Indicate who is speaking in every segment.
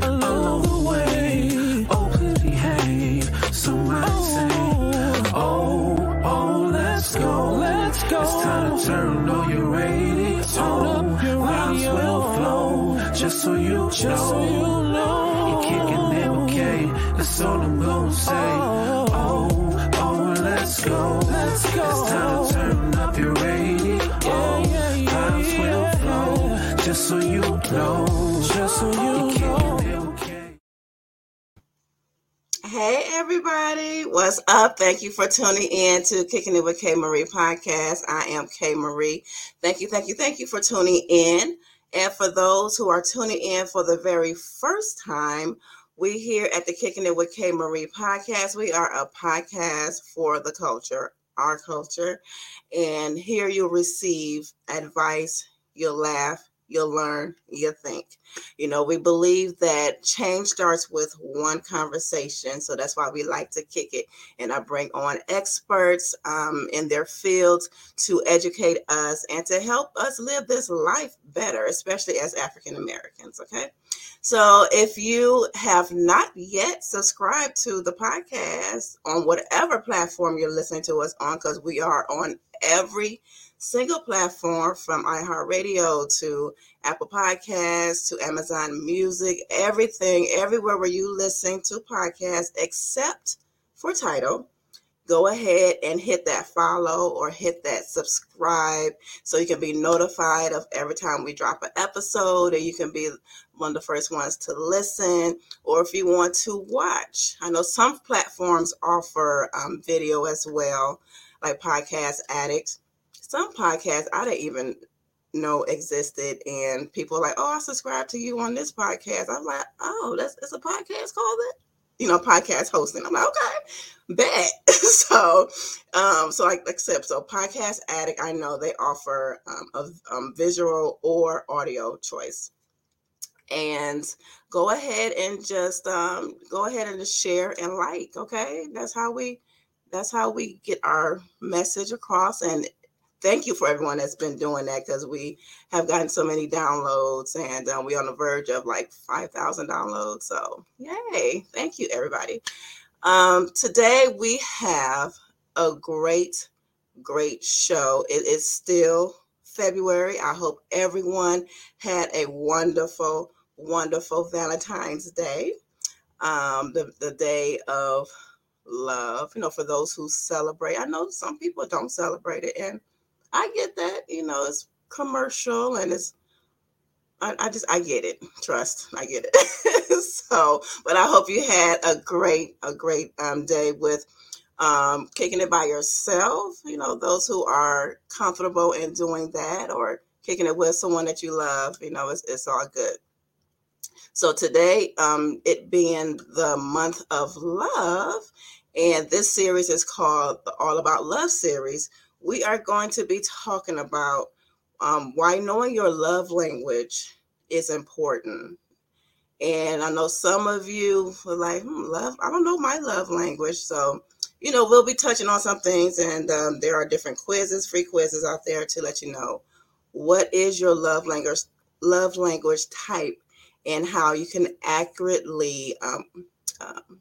Speaker 1: along the way. Oh, behave. Somebody say, oh, oh, let's go. Let's go. It's time to turn on your radio. Turn your radio. will flow. Just so you Just know. So you
Speaker 2: everybody, what's up? Thank you for tuning in to Kicking It with K Marie podcast. I am K Marie. Thank you, thank you, thank you for tuning in. And for those who are tuning in for the very first time, we here at the Kicking It with K Marie podcast, we are a podcast for the culture, our culture. And here you'll receive advice, you'll laugh, you'll learn, you'll think. You know, we believe that change starts with one conversation. So that's why we like to kick it. And I bring on experts um, in their fields to educate us and to help us live this life better, especially as African Americans. Okay. So if you have not yet subscribed to the podcast on whatever platform you're listening to us on, because we are on every single platform from iHeartRadio to Apple Podcasts to Amazon Music, everything, everywhere where you listen to podcasts except for Tidal. Go ahead and hit that follow or hit that subscribe so you can be notified of every time we drop an episode and you can be one of the first ones to listen. Or if you want to watch, I know some platforms offer um, video as well, like Podcast Addicts some podcasts I didn't even know existed, and people are like, "Oh, I subscribe to you on this podcast." I'm like, "Oh, that's it's a podcast called it." You know, podcast hosting. I'm like, okay, bet. so, um, so I accept. So, podcast addict, I know they offer um, a um, visual or audio choice and go ahead and just um, go ahead and just share and like okay that's how we that's how we get our message across and thank you for everyone that's been doing that because we have gotten so many downloads and um, we're on the verge of like 5,000 downloads. So, yay. Thank you, everybody. Um, today we have a great, great show. It is still February. I hope everyone had a wonderful, wonderful Valentine's Day, um, the, the day of love, you know, for those who celebrate. I know some people don't celebrate it, and I get that, you know, it's commercial and it's I, I just I get it. Trust, I get it. so, but I hope you had a great, a great um, day with um, kicking it by yourself. You know, those who are comfortable in doing that, or kicking it with someone that you love. You know, it's it's all good. So today, um, it being the month of love, and this series is called the All About Love series we are going to be talking about um, why knowing your love language is important. And I know some of you were like, hmm, love, I don't know my love language. So, you know, we'll be touching on some things, and um, there are different quizzes, free quizzes out there to let you know what is your love language, love language type, and how you can accurately um, um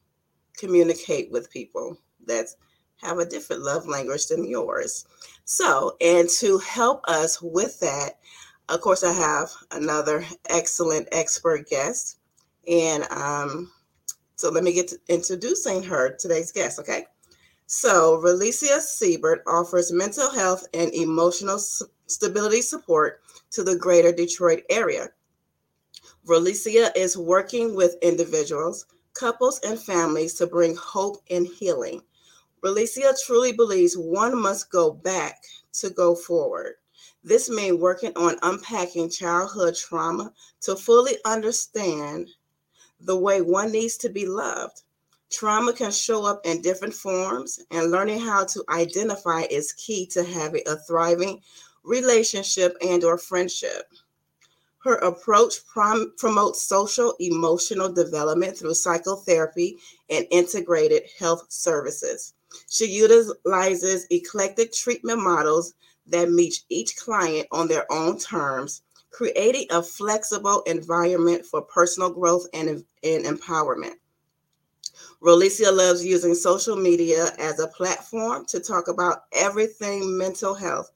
Speaker 2: communicate with people. That's have a different love language than yours. So, and to help us with that, of course, I have another excellent expert guest. And um, so let me get to introducing her, today's guest, okay? So, Relicia Siebert offers mental health and emotional stability support to the greater Detroit area. Relicia is working with individuals, couples, and families to bring hope and healing. Relicia truly believes one must go back to go forward. This means working on unpacking childhood trauma to fully understand the way one needs to be loved. Trauma can show up in different forms, and learning how to identify is key to having a thriving relationship and or friendship. Her approach prom- promotes social emotional development through psychotherapy and integrated health services. She utilizes eclectic treatment models that meet each client on their own terms, creating a flexible environment for personal growth and, and empowerment. Rolicia loves using social media as a platform to talk about everything mental health,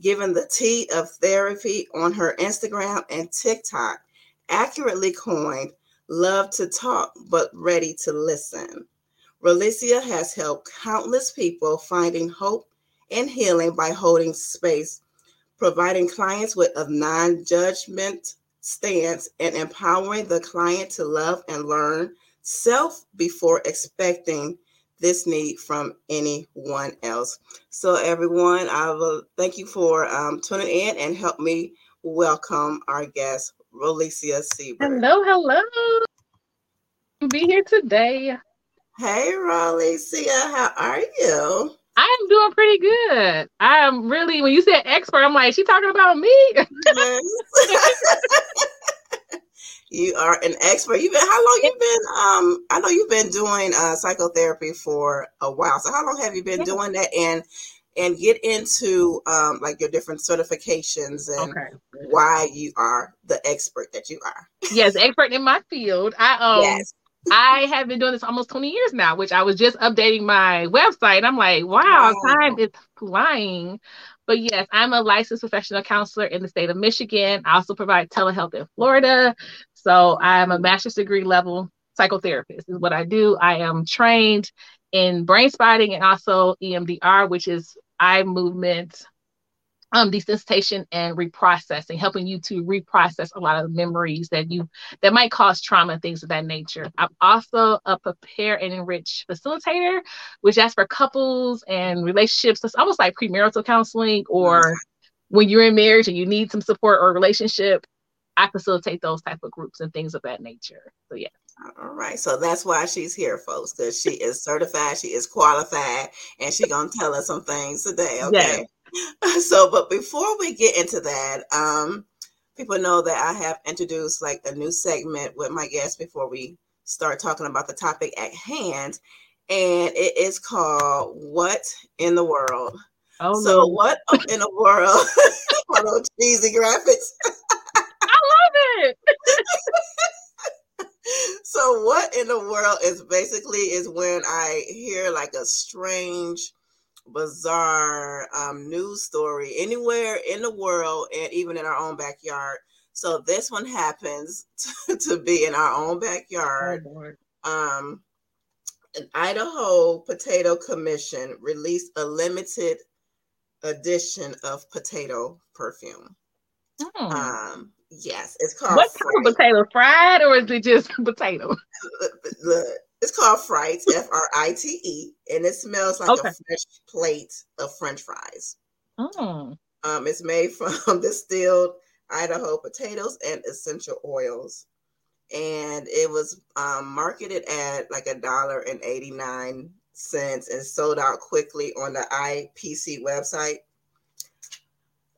Speaker 2: given the tea of therapy on her Instagram and TikTok, accurately coined love to talk but ready to listen. Rolicia has helped countless people finding hope and healing by holding space, providing clients with a non-judgment stance and empowering the client to love and learn self before expecting this need from anyone else. So, everyone, I will thank you for um, tuning in and help me welcome our guest, Rolicia Seabird.
Speaker 3: Hello, hello. Be here today.
Speaker 2: Hey, Rolicia, how are you?
Speaker 3: I am doing pretty good. I am really, when you said expert, I'm like, she talking about me? Yes.
Speaker 2: you are an expert. You've been how long you've been um I know you've been doing uh psychotherapy for a while. So how long have you been doing that and and get into um like your different certifications and okay. why you are the expert that you are.
Speaker 3: yes, expert in my field. I um yes. I have been doing this almost 20 years now, which I was just updating my website. I'm like, wow, wow. time is flying. But yes, I'm a licensed professional counselor in the state of Michigan. I also provide telehealth in Florida. So I'm a master's degree level psychotherapist, is what I do. I am trained in brain spotting and also EMDR, which is eye movement um, desensitization and reprocessing, helping you to reprocess a lot of memories that you that might cause trauma and things of that nature. I'm also a prepare and enrich facilitator, which that's for couples and relationships. It's almost like premarital counseling or when you're in marriage and you need some support or relationship. I facilitate those type of groups and things of that nature. So yeah.
Speaker 2: All right, so that's why she's here, folks, because she is certified, she is qualified, and she's gonna tell us some things today. Okay. so, but before we get into that, um, people know that I have introduced like a new segment with my guests before we start talking about the topic at hand, and it is called "What in the World." Oh, so no. what in the world? Those cheesy graphics.
Speaker 3: It.
Speaker 2: so what in the world is basically is when I hear like a strange bizarre um, news story anywhere in the world and even in our own backyard. So this one happens to, to be in our own backyard. Oh, um, an Idaho Potato Commission released a limited edition of potato perfume. Oh. Um, yes, it's called.
Speaker 3: What type of potato? Fried or is it just potato?
Speaker 2: The, it's called Frite, F R I T E, and it smells like okay. a fresh plate of French fries. Oh. Um, it's made from distilled Idaho potatoes and essential oils, and it was um, marketed at like a dollar and eighty nine cents and sold out quickly on the IPC website.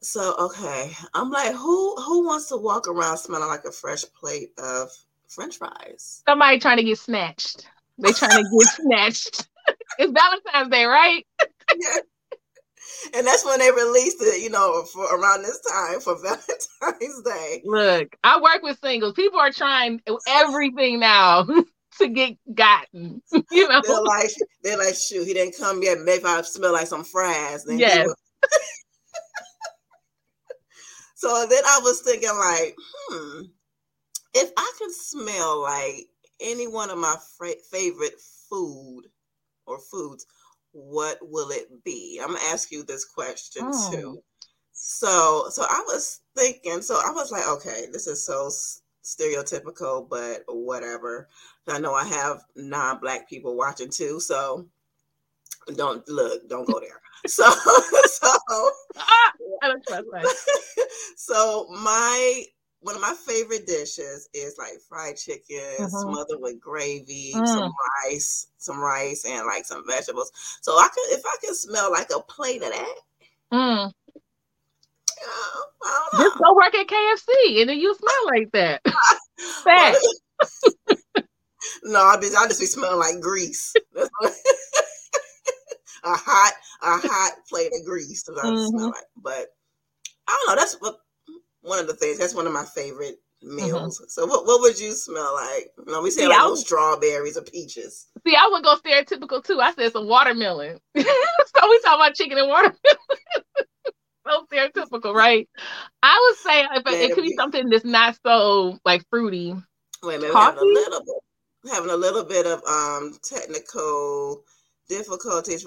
Speaker 2: So okay, I'm like, who who wants to walk around smelling like a fresh plate of French fries.
Speaker 3: Somebody trying to get snatched. They trying to get snatched. it's Valentine's Day, right?
Speaker 2: yeah. And that's when they released it, you know, for around this time for Valentine's Day.
Speaker 3: Look, I work with singles. People are trying everything now to get gotten. You know,
Speaker 2: they're like, they're like, shoot, he didn't come yet. Maybe I smell like some fries.
Speaker 3: Then yes.
Speaker 2: So then I was thinking, like, hmm, if I could smell like any one of my fra- favorite food or foods, what will it be? I'm gonna ask you this question oh. too. So, so I was thinking. So I was like, okay, this is so stereotypical, but whatever. I know I have non-black people watching too, so don't look, don't go there. So, so, ah, so my one of my favorite dishes is like fried chicken mm-hmm. smothered with gravy, mm. some rice, some rice, and like some vegetables. So I could, if I could smell like a plate of that. Mm.
Speaker 3: just go work at KFC and then you smell like that.
Speaker 2: No, I be I just be smelling like grease. a hot, a hot plate of grease. That's mm-hmm. smell like. But I don't know. That's what one of the things. That's one of my favorite meals. Mm-hmm. So what, what would you smell like? You know, we say like was, strawberries or peaches.
Speaker 3: See, I would go stereotypical too. I said some watermelon. so we talk about chicken and watermelon. so stereotypical, right? I would say if it, it could be something that's not so like fruity.
Speaker 2: Wait a minute, having a little bit, having a little bit of um technical difficulties.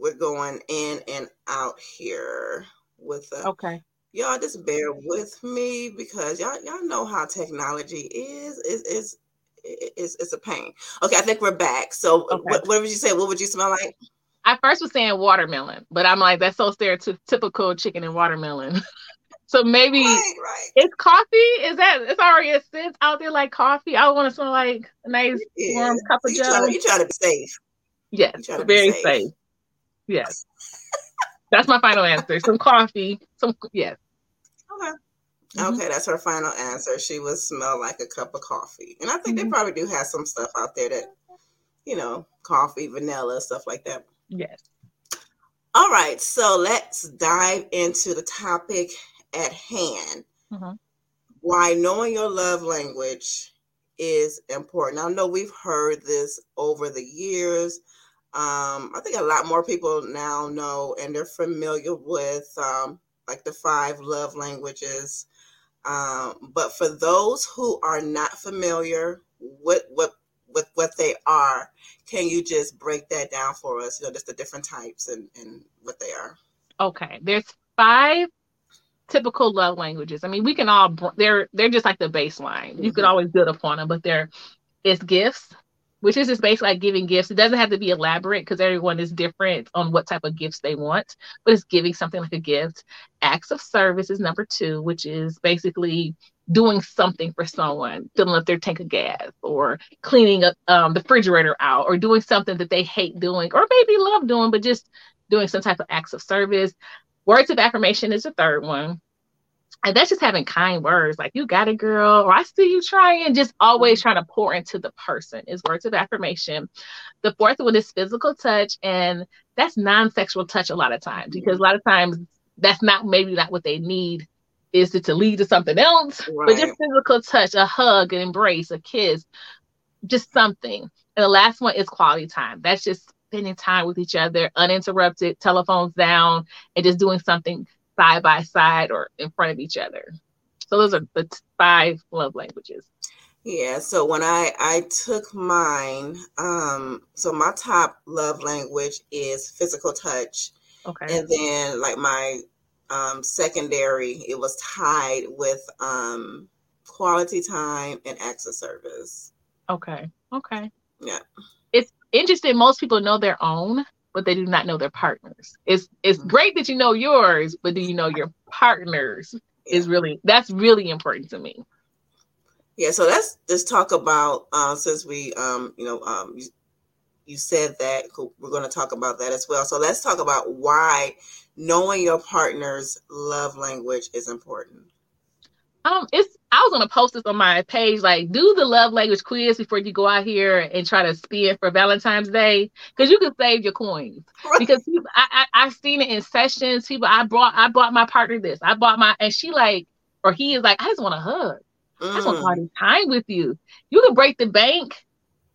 Speaker 2: We're going in and out here with the
Speaker 3: okay
Speaker 2: y'all just bear with me because y'all y'all know how technology is is is it's, it's a pain. Okay, I think we're back. So okay. what, what would you say? What would you smell like?
Speaker 3: I first was saying watermelon, but I'm like that's so stereotypical chicken and watermelon. so maybe right, right. it's coffee. Is that it's already a scent out there like coffee? I want to smell like a nice warm cup of
Speaker 2: you Try to, you try to be safe.
Speaker 3: Yes, very safe. safe. Yes. That's my final answer. Some coffee. Some yes.
Speaker 2: Okay. Mm-hmm. Okay, that's her final answer. She would smell like a cup of coffee. And I think mm-hmm. they probably do have some stuff out there that, you know, coffee, vanilla, stuff like that.
Speaker 3: Yes.
Speaker 2: All right, so let's dive into the topic at hand. Mm-hmm. Why knowing your love language is important. I know we've heard this over the years. Um, I think a lot more people now know and they're familiar with um, like the five love languages. Um, but for those who are not familiar with what with what they are, can you just break that down for us? You know, just the different types and, and what they are.
Speaker 3: Okay, there's five typical love languages. I mean, we can all they're they're just like the baseline. You mm-hmm. can always build upon them, but they're it's gifts, which is just basically like giving gifts. It doesn't have to be elaborate because everyone is different on what type of gifts they want, but it's giving something like a gift. Acts of service is number two, which is basically doing something for someone, filling up their tank of gas or cleaning up um, the refrigerator out or doing something that they hate doing or maybe love doing, but just doing some type of acts of service. Words of affirmation is the third one and that's just having kind words like you got it girl or i see you trying just always mm-hmm. trying to pour into the person is words of affirmation. The fourth one is physical touch and that's non-sexual touch a lot of times because a lot of times that's not maybe not what they need is it to lead to something else? Right. but just physical touch a hug an embrace a kiss just something. And the last one is quality time. That's just spending time with each other uninterrupted telephones down and just doing something side by side or in front of each other. So those are the five love languages.
Speaker 2: Yeah, so when I I took mine, um, so my top love language is physical touch.
Speaker 3: Okay.
Speaker 2: And then like my um secondary, it was tied with um quality time and acts of service.
Speaker 3: Okay. Okay.
Speaker 2: Yeah.
Speaker 3: It's interesting. Most people know their own, but they do not know their partners. It's it's great that you know yours, but do you know your partners? Is really that's really important to me.
Speaker 2: Yeah, so let's just talk about uh, since we um you know um you, you said that we're going to talk about that as well. So let's talk about why knowing your partner's love language is important.
Speaker 3: Um, it's I was gonna post this on my page, like do the love language quiz before you go out here and try to spin for Valentine's Day, because you can save your coins. Right. Because people, I, I I've seen it in sessions. People, I brought I bought my partner this, I bought my, and she like, or he is like, I just want a hug. Mm. I just want quality time with you. You can break the bank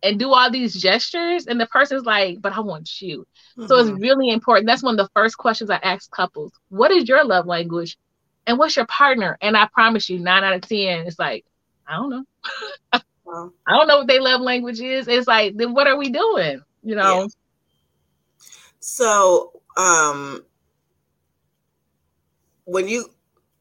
Speaker 3: and do all these gestures, and the person's like, but I want you. Mm-hmm. So it's mm-hmm. really important. That's one of the first questions I ask couples. What is your love language? And what's your partner? And I promise you, nine out of ten, it's like, I don't know. I don't know what their love language is. It's like, then what are we doing? You know. Yeah.
Speaker 2: So, um, when you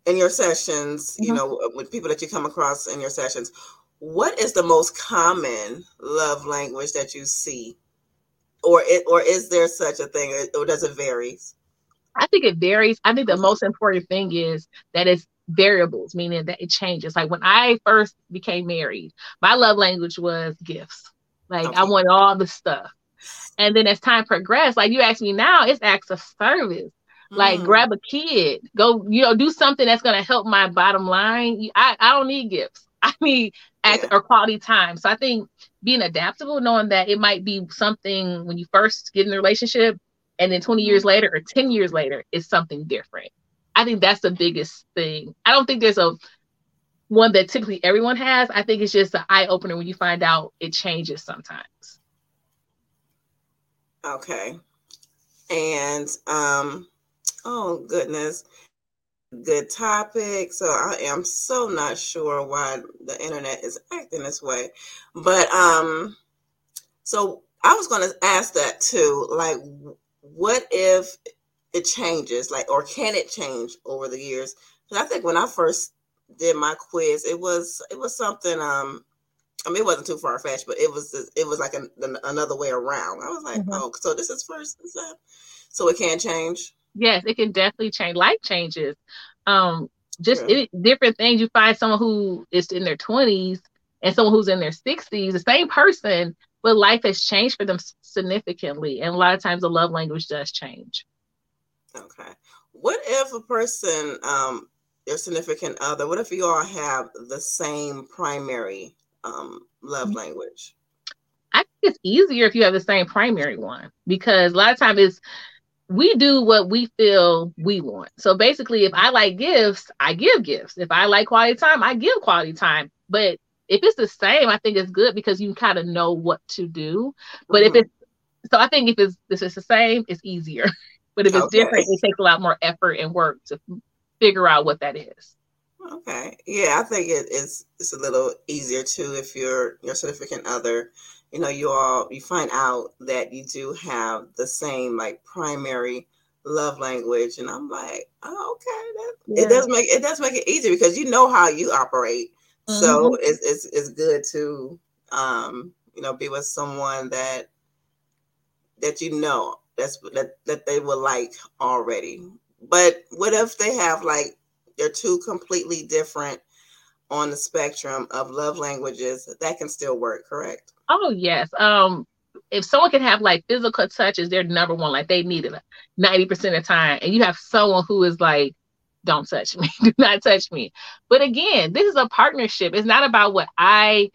Speaker 2: in your sessions, mm-hmm. you know, with people that you come across in your sessions, what is the most common love language that you see, or it, or is there such a thing, or does it vary?
Speaker 3: I think it varies. I think the most important thing is that it's variables, meaning that it changes. Like when I first became married, my love language was gifts. Like okay. I want all the stuff. And then as time progressed, like you ask me now, it's acts of service. Like mm. grab a kid, go, you know, do something that's gonna help my bottom line. I, I don't need gifts. I need act yeah. or quality time. So I think being adaptable, knowing that it might be something when you first get in the relationship, and then 20 years later or 10 years later it's something different. I think that's the biggest thing. I don't think there's a one that typically everyone has. I think it's just an eye-opener when you find out it changes sometimes.
Speaker 2: Okay. And um oh goodness. Good topic. So i am so not sure why the internet is acting this way. But um so i was going to ask that too like what if it changes, like, or can it change over the years? Because I think when I first did my quiz, it was it was something. Um, I mean, it wasn't too far fetched, but it was it was like an, another way around. I was like, mm-hmm. oh, so this is first, so it can change.
Speaker 3: Yes, it can definitely change. Life changes. Um, just yeah. it, different things. You find someone who is in their twenties and someone who's in their sixties, the same person, but life has changed for them significantly. And a lot of times the love language does change.
Speaker 2: Okay. What if a person, um, your significant other, what if you all have the same primary um, love mm-hmm. language?
Speaker 3: I think it's easier if you have the same primary one because a lot of times it's we do what we feel we want. So basically, if I like gifts, I give gifts. If I like quality time, I give quality time. But if it's the same, I think it's good because you kind of know what to do. But mm-hmm. if it's so, I think if it's this is the same, it's easier. but if it's okay. different, it takes a lot more effort and work to figure out what that is.
Speaker 2: Okay, yeah, I think it is. It's a little easier too if you're your significant other. You know, you all you find out that you do have the same like primary love language, and I'm like, oh, okay, that, yeah. it does make it does make it easier because you know how you operate Mm-hmm. So it's, it's it's good to um, you know be with someone that that you know that's that that they will like already. But what if they have like they're two completely different on the spectrum of love languages? That can still work, correct?
Speaker 3: Oh yes. Um, if someone can have like physical touch is their number one, like they need it 90% of the time, and you have someone who is like don't touch me do not touch me. But again this is a partnership. It's not about what i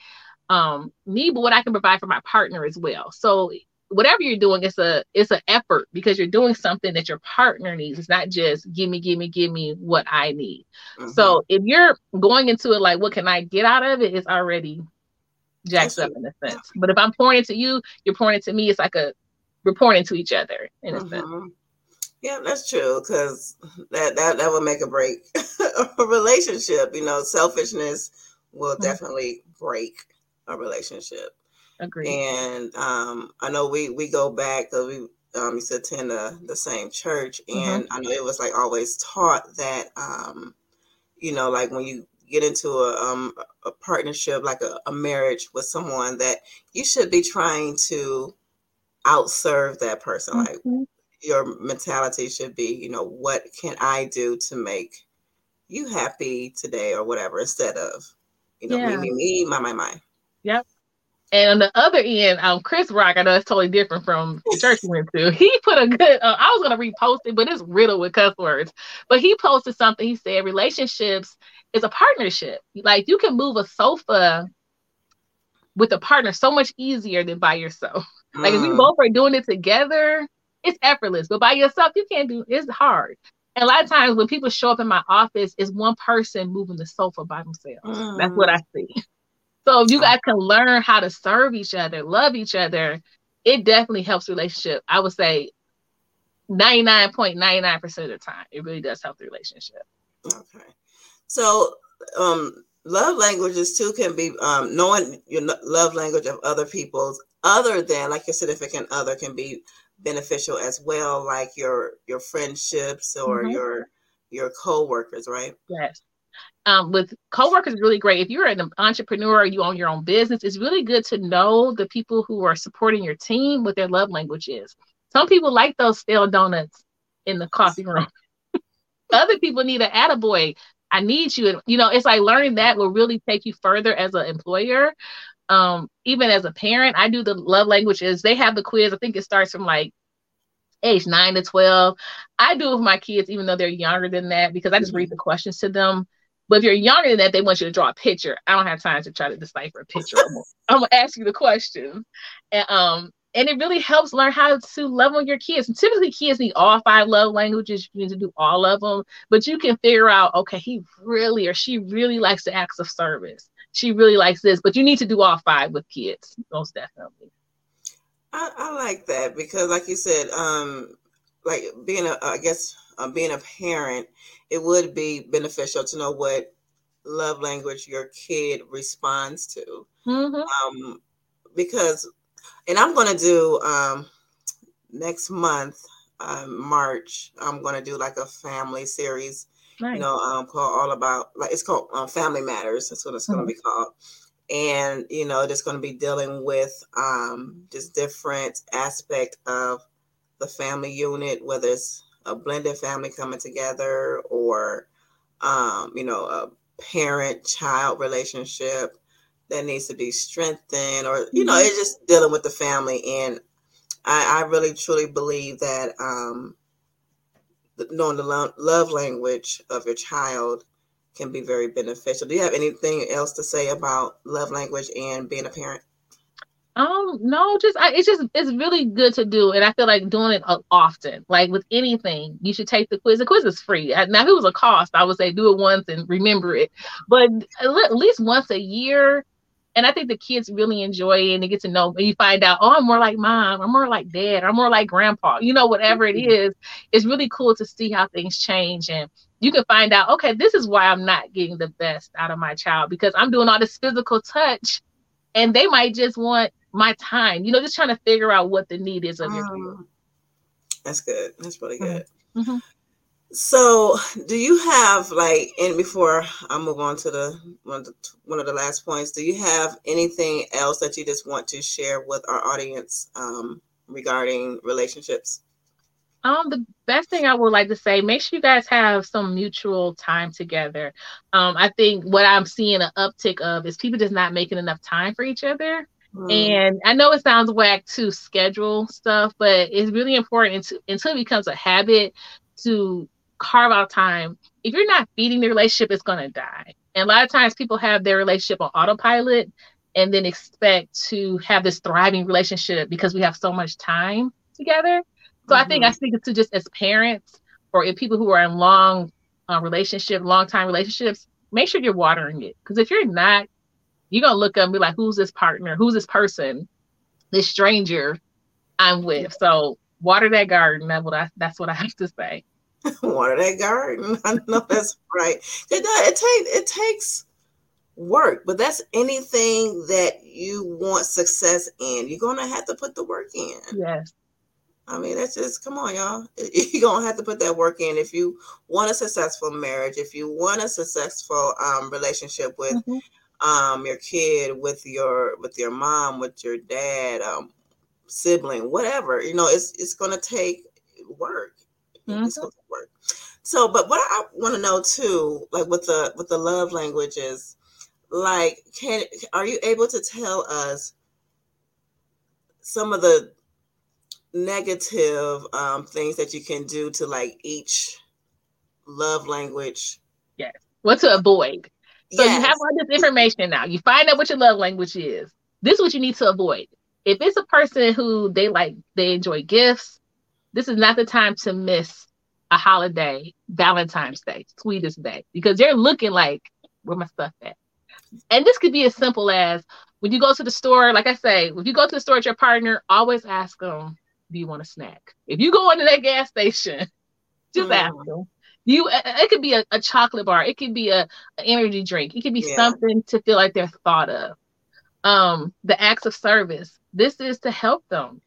Speaker 3: um need but what i can provide for my partner as well. So whatever you're doing it's a it's an effort because you're doing something that your partner needs. It's not just give me give me give me what i need. Mm-hmm. so if you're going into it like what can i get out of it? It's already jacked up in a sense. But if i'm pointing to you you're pointing to me it's like a we're pouring into each other in a mm-hmm. sense
Speaker 2: yeah, that's true because that that that will make a break a relationship. You know, selfishness will mm-hmm. definitely break a relationship.
Speaker 3: Agree.
Speaker 2: And um, I know we we go back because we um, used to attend the, the same church, mm-hmm. and mm-hmm. I know it was like always taught that um, you know, like when you get into a um a partnership like a, a marriage with someone that you should be trying to outserve that person mm-hmm. like your mentality should be, you know, what can I do to make you happy today or whatever, instead of, you know, yeah. me, me, me, my, my, my.
Speaker 3: Yep. And on the other end, um, Chris Rock, I know it's totally different from the church we went to. He put a good. Uh, I was gonna repost it, but it's riddled with cuss words. But he posted something. He said, "Relationships is a partnership. Like you can move a sofa with a partner so much easier than by yourself. Like mm. if we mm. both are doing it together, it's effortless. But by yourself, you can't do it's hard. And a lot of times when people show up in my office, it's one person moving the sofa by themselves. Mm. That's what I mm. see. So if you guys can learn how to serve each other, love each other, it definitely helps relationship. I would say 99.99% of the time, it really does help the relationship.
Speaker 2: Okay. So um love languages too can be um knowing your love language of other people's other than like your significant other can be beneficial as well, like your your friendships or mm-hmm. your your co-workers, right?
Speaker 3: Yes. Um, with co-workers really great. If you're an entrepreneur, you own your own business, it's really good to know the people who are supporting your team, what their love language is. Some people like those stale donuts in the coffee room. Other people need an attaboy. I need you. And you know, it's like learning that will really take you further as an employer um, even as a parent, I do the love languages. They have the quiz. I think it starts from like age nine to 12. I do it with my kids, even though they're younger than that, because I just read the mm-hmm. questions to them. But if you're younger than that, they want you to draw a picture. I don't have time to try to decipher a picture. I'm gonna ask you the questions. And um, and it really helps learn how to love on your kids. And typically, kids need all five love languages. You need to do all of them, but you can figure out, okay, he really or she really likes the acts of service. She really likes this, but you need to do all five with kids, most definitely.
Speaker 2: I, I like that because, like you said, um, like being a, I guess, uh, being a parent, it would be beneficial to know what love language your kid responds to. Mm-hmm. Um, because and I'm going to do um, next month, um, March. I'm going to do like a family series. Nice. You know, um, called all about like it's called um, Family Matters. That's what it's mm-hmm. going to be called. And you know, it's going to be dealing with um, just different aspect of the family unit, whether it's a blended family coming together or um, you know a parent child relationship that needs to be strengthened or you know mm-hmm. it's just dealing with the family and i, I really truly believe that um, knowing the love language of your child can be very beneficial do you have anything else to say about love language and being a parent
Speaker 3: um, no, just I, it's just it's really good to do, and I feel like doing it often. Like with anything, you should take the quiz. The quiz is free. Now, if it was a cost, I would say do it once and remember it. But at least once a year, and I think the kids really enjoy it and they get to know. And you find out, oh, I'm more like mom, I'm more like dad, I'm more like grandpa. You know, whatever it mm-hmm. it's really cool to see how things change and you can find out, okay, this is why I'm not getting the best out of my child because I'm doing all this physical touch, and they might just want my time. You know, just trying to figure out what the need is of your
Speaker 2: um, That's good. That's really good. Mm-hmm. So, do you have like, and before I move on to the one, of the one of the last points, do you have anything else that you just want to share with our audience um, regarding relationships?
Speaker 3: Um, the best thing I would like to say, make sure you guys have some mutual time together. Um, I think what I'm seeing an uptick of is people just not making enough time for each other. Mm. And I know it sounds whack to schedule stuff, but it's really important to, until it becomes a habit to carve out time. If you're not feeding the relationship, it's going to die. And a lot of times people have their relationship on autopilot and then expect to have this thriving relationship because we have so much time together. So mm-hmm. I think I mm-hmm. speak to just as parents or if people who are in long uh, relationship, long time relationships, make sure you're watering it. Because if you're not, you're gonna look up and be like, "Who's this partner? Who's this person? This stranger I'm with?" So water that garden. That's what I. That's what I have to say.
Speaker 2: water that garden. I know that's right. It. It takes it takes work, but that's anything that you want success in. You're gonna have to put the work in.
Speaker 3: Yes.
Speaker 2: I mean, that's just come on, y'all. You're gonna have to put that work in if you want a successful marriage, if you want a successful um, relationship with mm-hmm. um, your kid, with your with your mom, with your dad, um, sibling, whatever. You know, it's it's gonna take work. Mm-hmm. work. So, but what I want to know too, like with the with the love languages, like, can are you able to tell us some of the negative um, things that you can do to like each love language?
Speaker 3: Yes. What to avoid. So yes. you have all this information now. You find out what your love language is. This is what you need to avoid. If it's a person who they like, they enjoy gifts, this is not the time to miss a holiday, Valentine's Day, sweetest day, because they're looking like, where my stuff at? And this could be as simple as when you go to the store, like I say, if you go to the store with your partner, always ask them, do you want a snack? If you go into that gas station, just mm. ask them. You, it could be a, a, chocolate bar, it could be a, a energy drink, it could be yeah. something to feel like they're thought of. Um, the acts of service. This is to help them.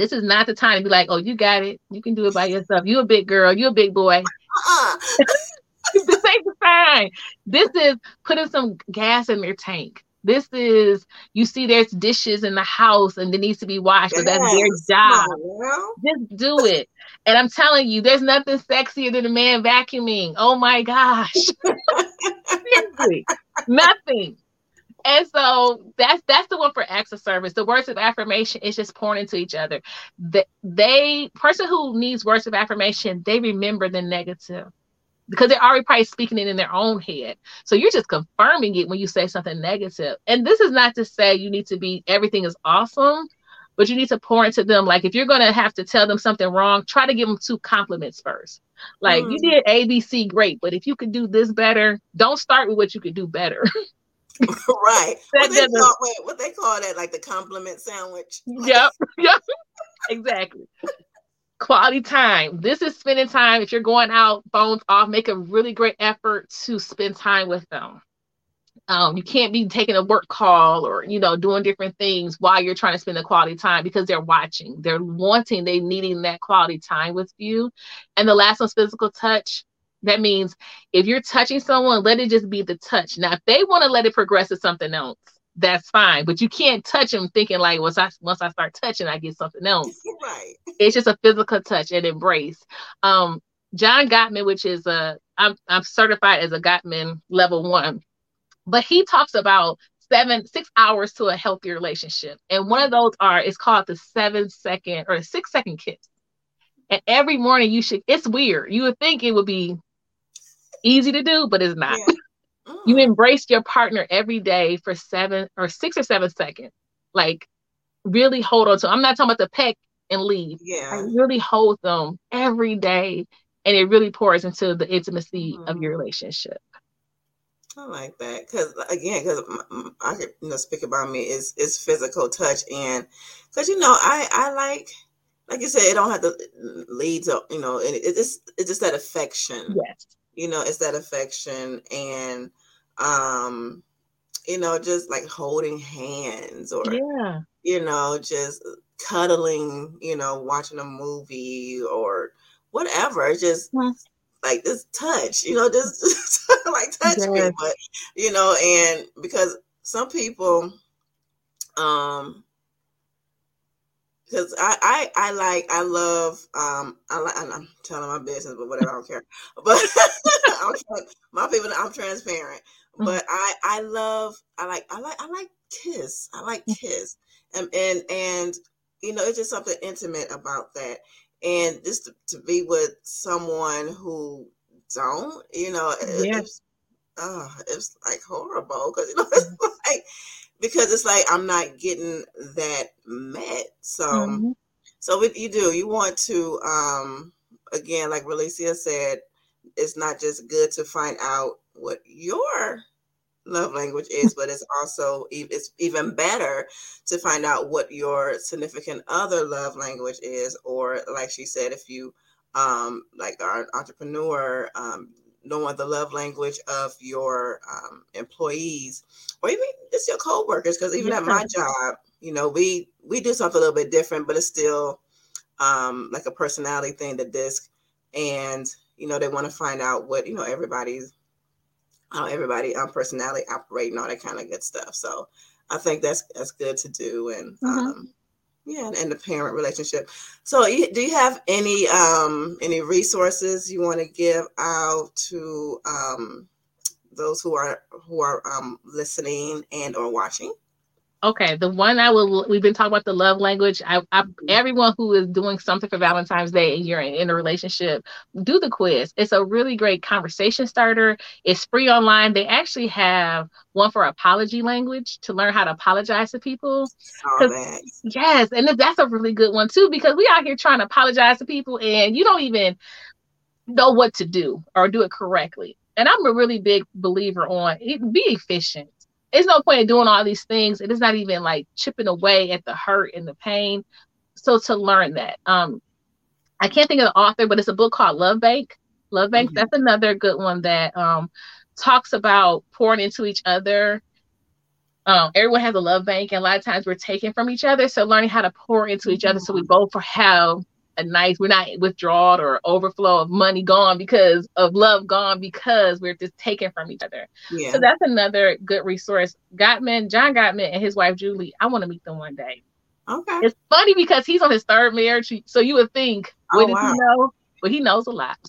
Speaker 3: This is not the time to be like, oh, you got it. You can do it by yourself. You a big girl. You a big boy. Uh-uh. this ain't the time. This is putting some gas in their tank. This is you see there's dishes in the house and it needs to be washed, but that's their job. On, Just do it. And I'm telling you, there's nothing sexier than a man vacuuming. Oh my gosh. Seriously, nothing. And so that's that's the one for acts of service. The words of affirmation is just pouring into each other. The, they person who needs words of affirmation, they remember the negative because they're already probably speaking it in their own head. So you're just confirming it when you say something negative. And this is not to say you need to be everything is awesome, but you need to pour into them. Like if you're gonna have to tell them something wrong, try to give them two compliments first. Like mm. you did ABC great, but if you could do this better, don't start with what you could do better.
Speaker 2: right. What they, call, wait, what they call that, like the compliment sandwich.
Speaker 3: Yep. yep. exactly. Quality time. This is spending time. If you're going out, phones off, make a really great effort to spend time with them. Um, you can't be taking a work call or you know doing different things while you're trying to spend the quality time because they're watching they're wanting they needing that quality time with you and the last one's physical touch that means if you're touching someone let it just be the touch. Now if they want to let it progress to something else that's fine but you can't touch them thinking like once i once i start touching i get something else.
Speaker 2: Right.
Speaker 3: It's just a physical touch and embrace. Um john gottman which is a i'm, I'm certified as a gottman level one but he talks about seven six hours to a healthy relationship. And one of those are it's called the seven second or six second kiss. And every morning you should it's weird. You would think it would be easy to do but it's not. Yeah. mm. you embrace your partner every day for seven or six or seven seconds. Like really hold on to i'm not talking about the peck and leave.
Speaker 2: Yeah. I
Speaker 3: really hold them every day and it really pours into the intimacy mm. of your relationship.
Speaker 2: I like that because again, because I could you know speak about me is is physical touch and because you know I I like like you said it don't have to lead to you know and it, it's it's just that affection.
Speaker 3: Yes
Speaker 2: you know it's that affection and um you know just like holding hands or
Speaker 3: yeah
Speaker 2: you know just cuddling you know watching a movie or whatever just mm-hmm like this touch, you know, just, like touch yes. me. But you know, and because some people, um, because I, I I like I love um I like I'm telling my business, but whatever I don't care. But I'm my people I'm transparent. Mm-hmm. But I I love I like I like I like kiss. I like mm. kiss. And and and you know, it's just something intimate about that and just to, to be with someone who don't, you know, it's, uh, it's like horrible because you know it's mm-hmm. like because it's like I'm not getting that met. So, mm-hmm. so what you do, you want to, um, again, like Relicia said, it's not just good to find out what your love language is, but it's also it's even better to find out what your significant other love language is, or like she said, if you um, like are an entrepreneur, um, knowing the love language of your um, employees, or even just your coworkers, because even yeah. at my job, you know, we we do something a little bit different, but it's still um, like a personality thing. The disc, and you know, they want to find out what you know everybody's how everybody um, personality operate and all that kind of good stuff. So I think that's that's good to do and mm-hmm. um, yeah, and, the parent relationship. So do you have any um, any resources you want to give out to um, those who are who are um, listening and or watching?
Speaker 3: Okay, the one I will. We've been talking about the love language. I, I, mm-hmm. everyone who is doing something for Valentine's Day and you're in, in, a relationship, do the quiz. It's a really great conversation starter. It's free online. They actually have one for apology language to learn how to apologize to people. Yes, and that's a really good one too because we out here trying to apologize to people and you don't even know what to do or do it correctly. And I'm a really big believer on it, be efficient it's no point in doing all these things. It is not even like chipping away at the hurt and the pain. So to learn that, um, I can't think of the author, but it's a book called Love Bank. Love Bank. Mm-hmm. That's another good one that um talks about pouring into each other. Um, everyone has a love bank, and a lot of times we're taking from each other. So learning how to pour into each other, so we both have a nice we're not withdrawal or overflow of money gone because of love gone because we're just taking from each other. Yeah. so that's another good resource. Gottman john gottman and his wife julie i want to meet them one day.
Speaker 2: Okay.
Speaker 3: It's funny because he's on his third marriage so you would think oh, what wow. he know? But he knows a lot.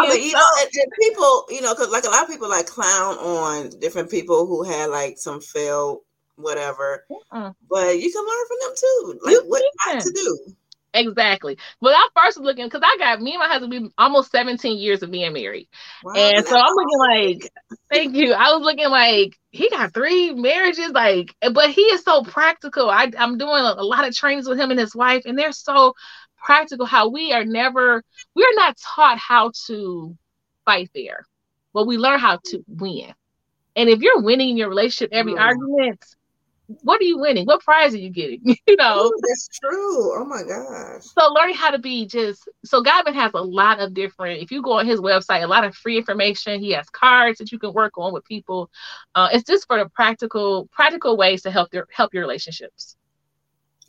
Speaker 2: I mean, you so- know, and, and people, you know, because like a lot of people like clown on different people who had like some failed whatever, mm but you can learn from them too, like you what can. not to do.
Speaker 3: Exactly. But I first was looking because I got me and my husband we almost 17 years of being married. Wow, and so I'm looking like, thank you. I was looking like he got three marriages, like, but he is so practical. I, I'm doing a, a lot of trainings with him and his wife, and they're so practical how we are never we're not taught how to fight there, but we learn how to win. And if you're winning in your relationship every mm. argument, what are you winning? What prize are you getting? you know,
Speaker 2: Ooh, that's true. Oh my gosh.
Speaker 3: So learning how to be just so Gottman has a lot of different. If you go on his website, a lot of free information. He has cards that you can work on with people. Uh, it's just for the practical practical ways to help your help your relationships.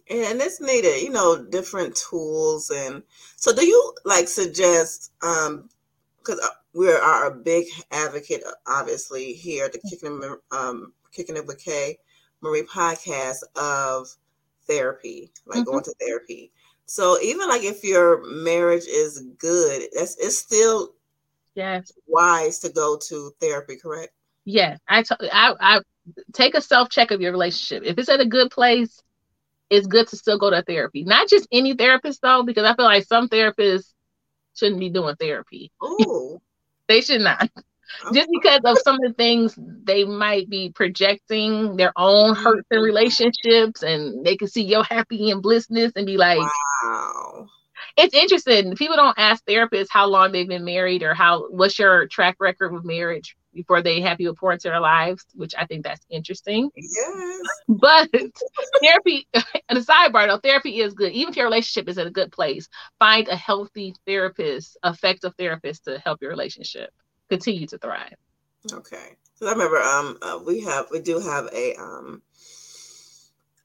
Speaker 2: And it's needed, you know, different tools. And so, do you like suggest? um Because uh, we are a big advocate, obviously, here at the Kicking um, Kicking It with Kay Marie podcast of therapy, like mm-hmm. going to therapy. So even like if your marriage is good, that's it's still
Speaker 3: yes
Speaker 2: wise to go to therapy, correct?
Speaker 3: Yes, I, t- I I take a self check of your relationship. If it's at a good place, it's good to still go to therapy. Not just any therapist though, because I feel like some therapists shouldn't be doing therapy.
Speaker 2: Oh,
Speaker 3: they should not just because of some of the things they might be projecting their own mm-hmm. hurts and relationships and they can see your happy and blissness and be like
Speaker 2: wow.
Speaker 3: It's interesting. People don't ask therapists how long they've been married or how what's your track record with marriage before they have you pour into their lives which i think that's interesting.
Speaker 2: Yes.
Speaker 3: But therapy and a sidebar though therapy is good. Even if your relationship is in a good place find a healthy therapist effective therapist to help your relationship continue to thrive.
Speaker 2: Okay. So I remember um uh, we have we do have a um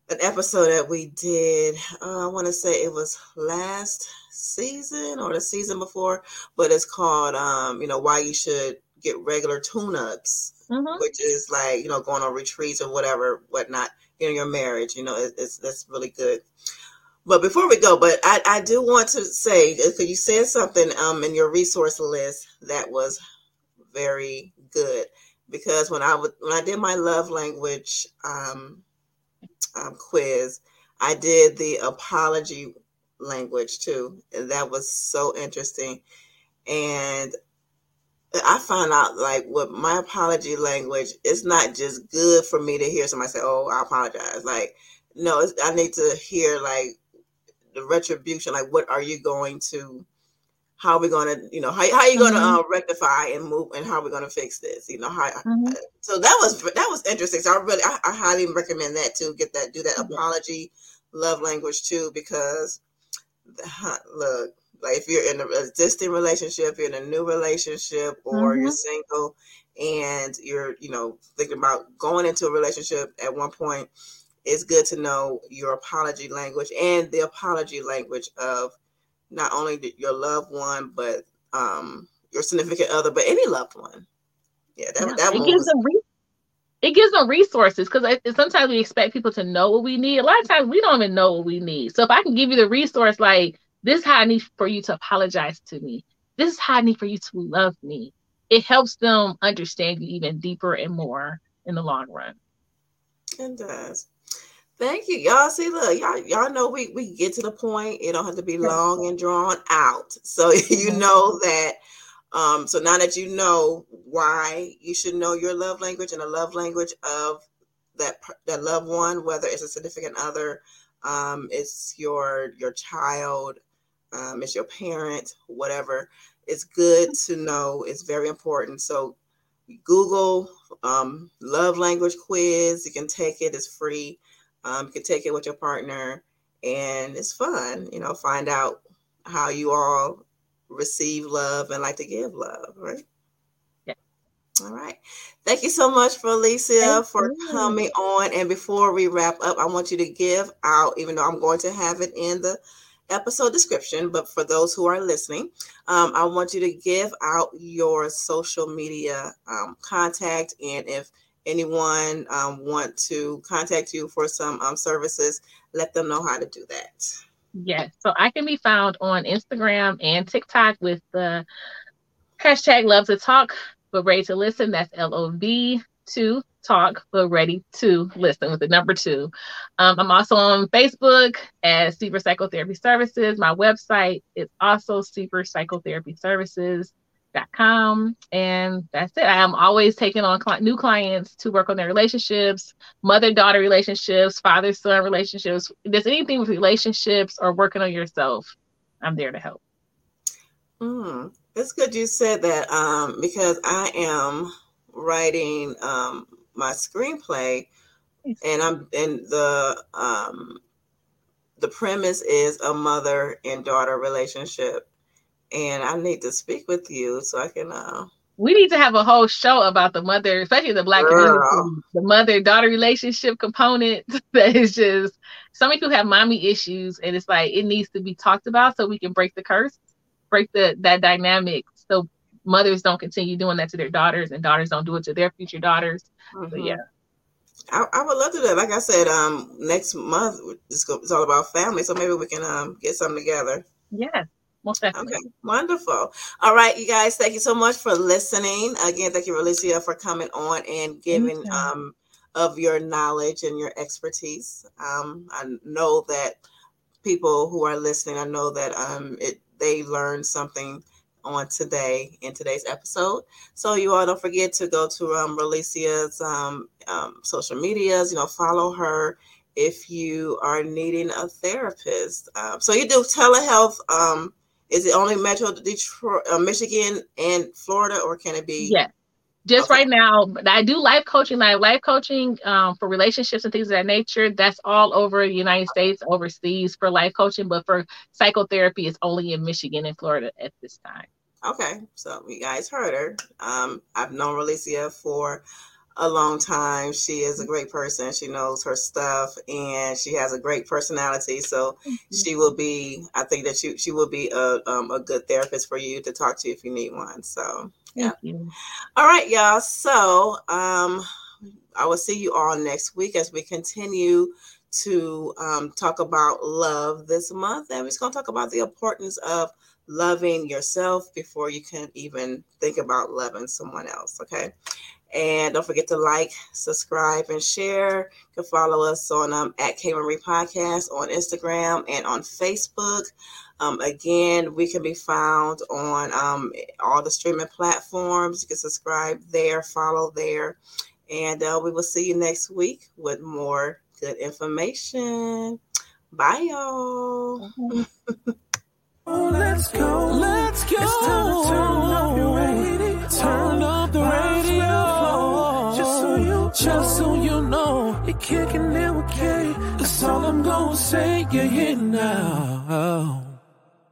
Speaker 2: an episode that we did uh, I want to say it was last season or the season before, but it's called um you know why you should get regular tune-ups, mm-hmm. which is like you know going on retreats or whatever whatnot in your marriage. You know it, it's that's really good. But before we go, but I, I do want to say because you said something um in your resource list that was very good because when I would when I did my love language um, um, quiz, I did the apology language too, and that was so interesting. And I found out like with my apology language, it's not just good for me to hear somebody say, "Oh, I apologize." Like, no, I need to hear like the retribution. Like, what are you going to how are we going to you know how, how are you going to mm-hmm. uh, rectify and move and how are we going to fix this you know how mm-hmm. so that was that was interesting so i really I, I, highly recommend that to get that do that mm-hmm. apology love language too because look like if you're in an existing relationship you're in a new relationship or you're mm-hmm. single and you're you know thinking about going into a relationship at one point it's good to know your apology language and the apology language of not only your loved one, but um, your significant other, but any loved one. Yeah, that, yeah, that
Speaker 3: it gives was... them re- it gives them resources because sometimes we expect people to know what we need. A lot of times we don't even know what we need. So if I can give you the resource, like this, is how I need for you to apologize to me. This is how I need for you to love me. It helps them understand you even deeper and more in the long run.
Speaker 2: It does. Thank you. Y'all see, look, y'all, y'all know we, we get to the point. It don't have to be long and drawn out. So you know that um, so now that you know why you should know your love language and the love language of that that loved one, whether it's a significant other, um, it's your your child, um, it's your parent, whatever. It's good to know. It's very important. So Google um, love language quiz. You can take it. It's free. Um, you can take it with your partner, and it's fun. You know, find out how you all receive love and like to give love, right?
Speaker 3: Yeah.
Speaker 2: All right. Thank you so much, Felicia, Thank for you. coming on. And before we wrap up, I want you to give out, even though I'm going to have it in the episode description, but for those who are listening, um, I want you to give out your social media um, contact and if anyone um, want to contact you for some um, services, let them know how to do that.
Speaker 3: Yes. So I can be found on Instagram and TikTok with the hashtag love to talk, but ready to listen. That's L O V to talk, but ready to listen with the number two. Um, I'm also on Facebook as Super Psychotherapy Services. My website is also Super Psychotherapy Services.com. And that's it. I am always taking on cl- new clients to work on their relationships, mother daughter relationships, father son relationships. If there's anything with relationships or working on yourself, I'm there to help.
Speaker 2: Mm, it's good you said that um, because I am writing um, my screenplay, and I'm and the um, the premise is a mother and daughter relationship, and I need to speak with you so I can. Uh,
Speaker 3: we need to have a whole show about the mother, especially the black Girl. community, the mother daughter relationship component. that is just so many people have mommy issues, and it's like it needs to be talked about so we can break the curse break the that dynamic so mothers don't continue doing that to their daughters and daughters don't do it to their future daughters. Mm-hmm. So yeah.
Speaker 2: I, I, would love to do that. Like I said, um, next month it's, it's all about family, so maybe we can um get something together.
Speaker 3: Yeah, most definitely.
Speaker 2: Okay, wonderful. All right, you guys, thank you so much for listening. Again, thank you, Alicia, for coming on and giving um of your knowledge and your expertise. Um, I know that people who are listening, I know that um it they learned something on today in today's episode. So you all don't forget to go to um, Relicia's um, um, social medias. You know, follow her if you are needing a therapist. Um, so you do telehealth. Um, is it only Metro Detroit, uh, Michigan, and Florida, or can it be?
Speaker 3: Yeah, just okay. right now i do life coaching like life coaching um, for relationships and things of that nature that's all over the united states overseas for life coaching but for psychotherapy it's only in michigan and florida at this time
Speaker 2: okay so you guys heard her um, i've known Relicia for a long time she is a great person she knows her stuff and she has a great personality so mm-hmm. she will be i think that she, she will be a, um, a good therapist for you to talk to if you need one so yeah. All right, y'all. So um, I will see you all next week as we continue to um, talk about love this month. And we're just going to talk about the importance of loving yourself before you can even think about loving someone else. Okay. And don't forget to like, subscribe, and share. You can follow us on um, at K Marie Podcast on Instagram and on Facebook. Um, again, we can be found on um, all the streaming platforms. You can subscribe there, follow there, and uh, we will see you next week with more good information. Bye, y'all. oh, let's go. Let's go. Just so you know, you're kicking it with K. That's all I'm gonna say. You're here now.